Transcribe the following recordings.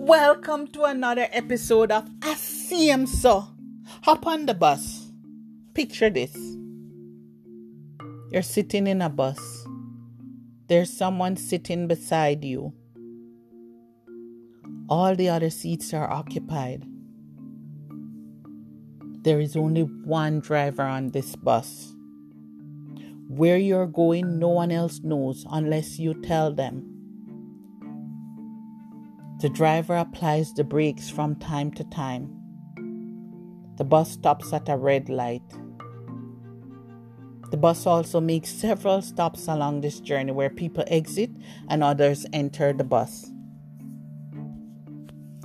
Welcome to another episode of I See Him So. Hop on the bus. Picture this. You're sitting in a bus. There's someone sitting beside you. All the other seats are occupied. There is only one driver on this bus. Where you're going, no one else knows unless you tell them. The driver applies the brakes from time to time. The bus stops at a red light. The bus also makes several stops along this journey where people exit and others enter the bus.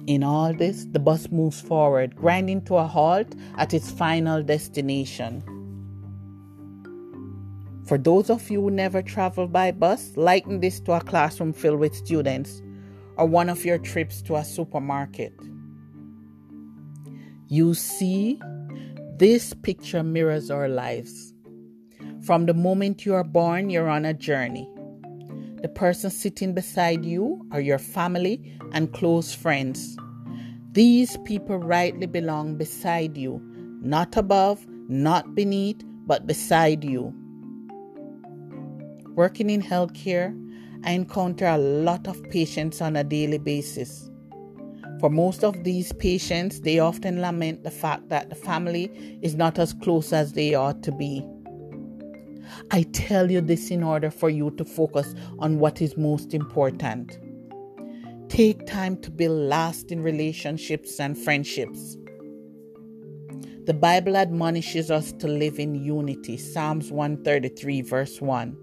In all this, the bus moves forward, grinding to a halt at its final destination. For those of you who never travel by bus, liken this to a classroom filled with students or one of your trips to a supermarket. You see, this picture mirrors our lives. From the moment you are born, you're on a journey. The person sitting beside you are your family and close friends. These people rightly belong beside you, not above, not beneath, but beside you. Working in healthcare, I encounter a lot of patients on a daily basis. For most of these patients, they often lament the fact that the family is not as close as they ought to be. I tell you this in order for you to focus on what is most important. Take time to build lasting relationships and friendships. The Bible admonishes us to live in unity. Psalms 133, verse 1.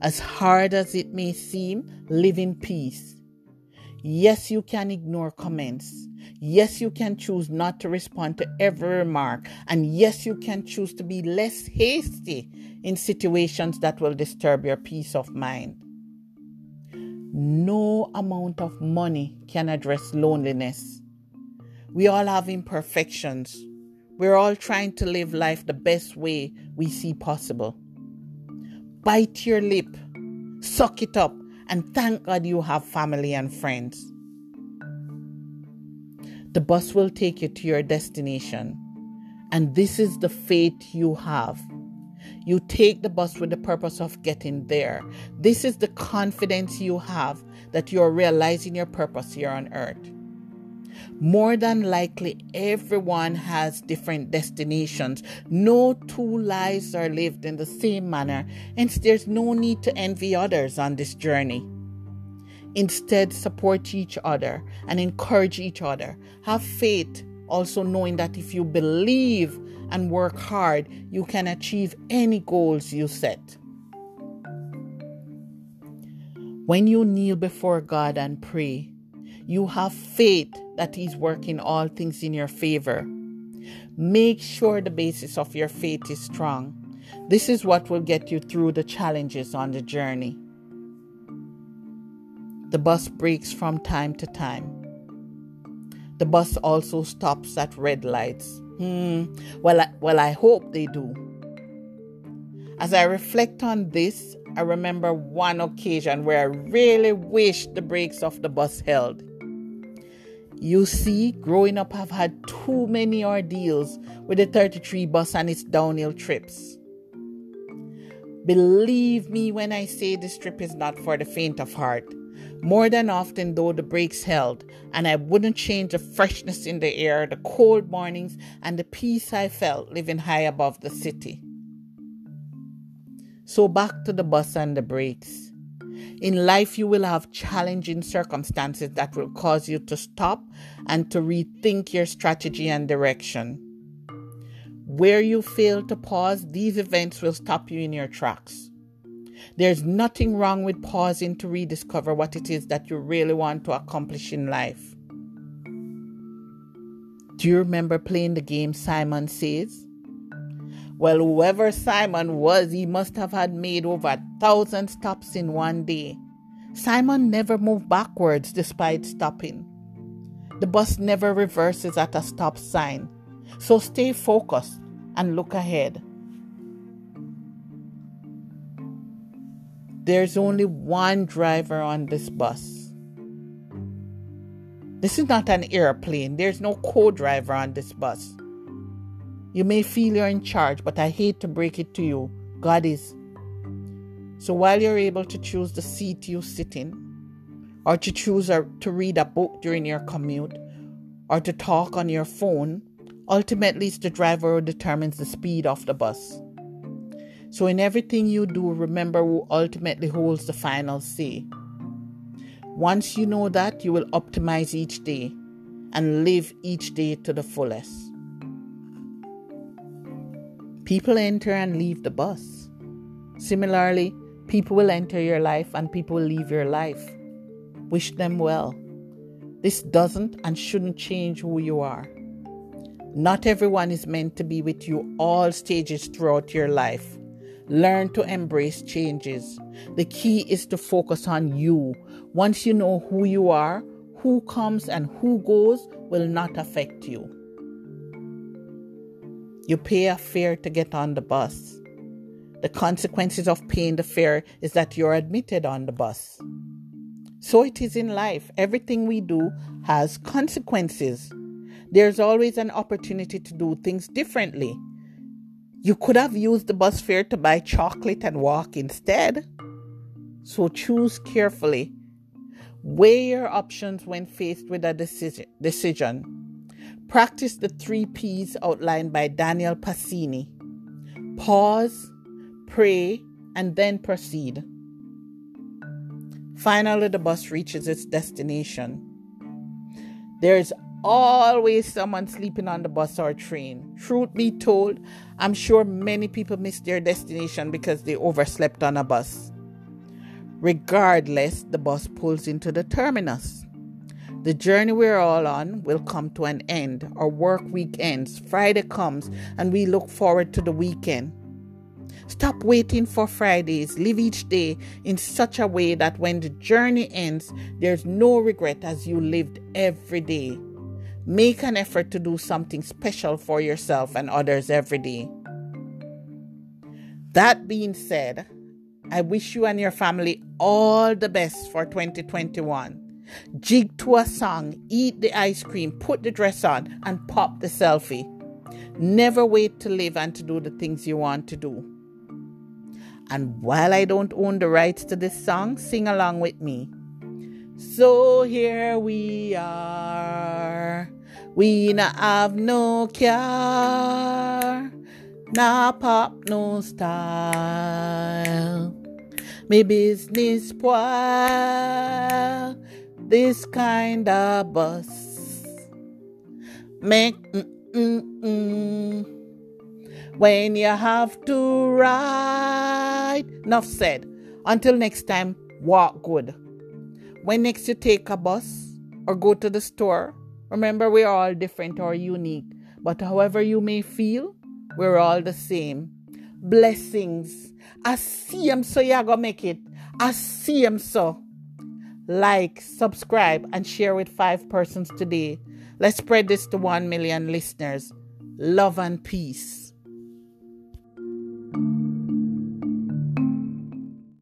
As hard as it may seem, live in peace. Yes, you can ignore comments. Yes, you can choose not to respond to every remark. And yes, you can choose to be less hasty in situations that will disturb your peace of mind. No amount of money can address loneliness. We all have imperfections. We're all trying to live life the best way we see possible. Bite your lip, suck it up, and thank God you have family and friends. The bus will take you to your destination, and this is the faith you have. You take the bus with the purpose of getting there. This is the confidence you have that you're realizing your purpose here on earth. More than likely, everyone has different destinations. No two lives are lived in the same manner, and there's no need to envy others on this journey. Instead, support each other and encourage each other. Have faith, also knowing that if you believe and work hard, you can achieve any goals you set. When you kneel before God and pray, you have faith that He's working all things in your favor. Make sure the basis of your faith is strong. This is what will get you through the challenges on the journey. The bus breaks from time to time. The bus also stops at red lights. Hmm, well, I, well, I hope they do. As I reflect on this, I remember one occasion where I really wished the brakes of the bus held. You see, growing up, I've had too many ordeals with the 33 bus and its downhill trips. Believe me when I say this trip is not for the faint of heart. More than often, though, the brakes held, and I wouldn't change the freshness in the air, the cold mornings, and the peace I felt living high above the city. So, back to the bus and the brakes. In life, you will have challenging circumstances that will cause you to stop and to rethink your strategy and direction. Where you fail to pause, these events will stop you in your tracks. There's nothing wrong with pausing to rediscover what it is that you really want to accomplish in life. Do you remember playing the game Simon Says? Well, whoever Simon was, he must have had made over a thousand stops in one day. Simon never moved backwards despite stopping. The bus never reverses at a stop sign. So stay focused and look ahead. There's only one driver on this bus. This is not an airplane. There's no co driver on this bus. You may feel you're in charge, but I hate to break it to you. God is. So while you're able to choose the seat you sit in, or to choose a, to read a book during your commute, or to talk on your phone, ultimately it's the driver who determines the speed of the bus. So in everything you do, remember who ultimately holds the final say. Once you know that, you will optimize each day and live each day to the fullest. People enter and leave the bus. Similarly, people will enter your life and people will leave your life. Wish them well. This doesn't and shouldn't change who you are. Not everyone is meant to be with you all stages throughout your life. Learn to embrace changes. The key is to focus on you. Once you know who you are, who comes and who goes will not affect you. You pay a fare to get on the bus. The consequences of paying the fare is that you're admitted on the bus. So it is in life. Everything we do has consequences. There's always an opportunity to do things differently. You could have used the bus fare to buy chocolate and walk instead. So choose carefully. Weigh your options when faced with a decision. Practice the three P's outlined by Daniel Passini pause, pray, and then proceed. Finally, the bus reaches its destination. There's always someone sleeping on the bus or train. Truth be told, I'm sure many people miss their destination because they overslept on a bus. Regardless, the bus pulls into the terminus. The journey we're all on will come to an end. Our work week ends. Friday comes, and we look forward to the weekend. Stop waiting for Fridays. Live each day in such a way that when the journey ends, there's no regret as you lived every day. Make an effort to do something special for yourself and others every day. That being said, I wish you and your family all the best for 2021. Jig to a song, eat the ice cream, put the dress on, and pop the selfie. Never wait to live and to do the things you want to do. And while I don't own the rights to this song, sing along with me. So here we are. We na have no care, na pop no style. Me business spoil this kind of bus. Make mm, mm, mm. when you have to ride. Enough said. Until next time, walk good. When next you take a bus or go to the store, remember we're all different or unique. But however you may feel, we're all the same. Blessings. I see him so you gonna make it. I see him so like, subscribe, and share with five persons today. Let's spread this to 1 million listeners. Love and peace.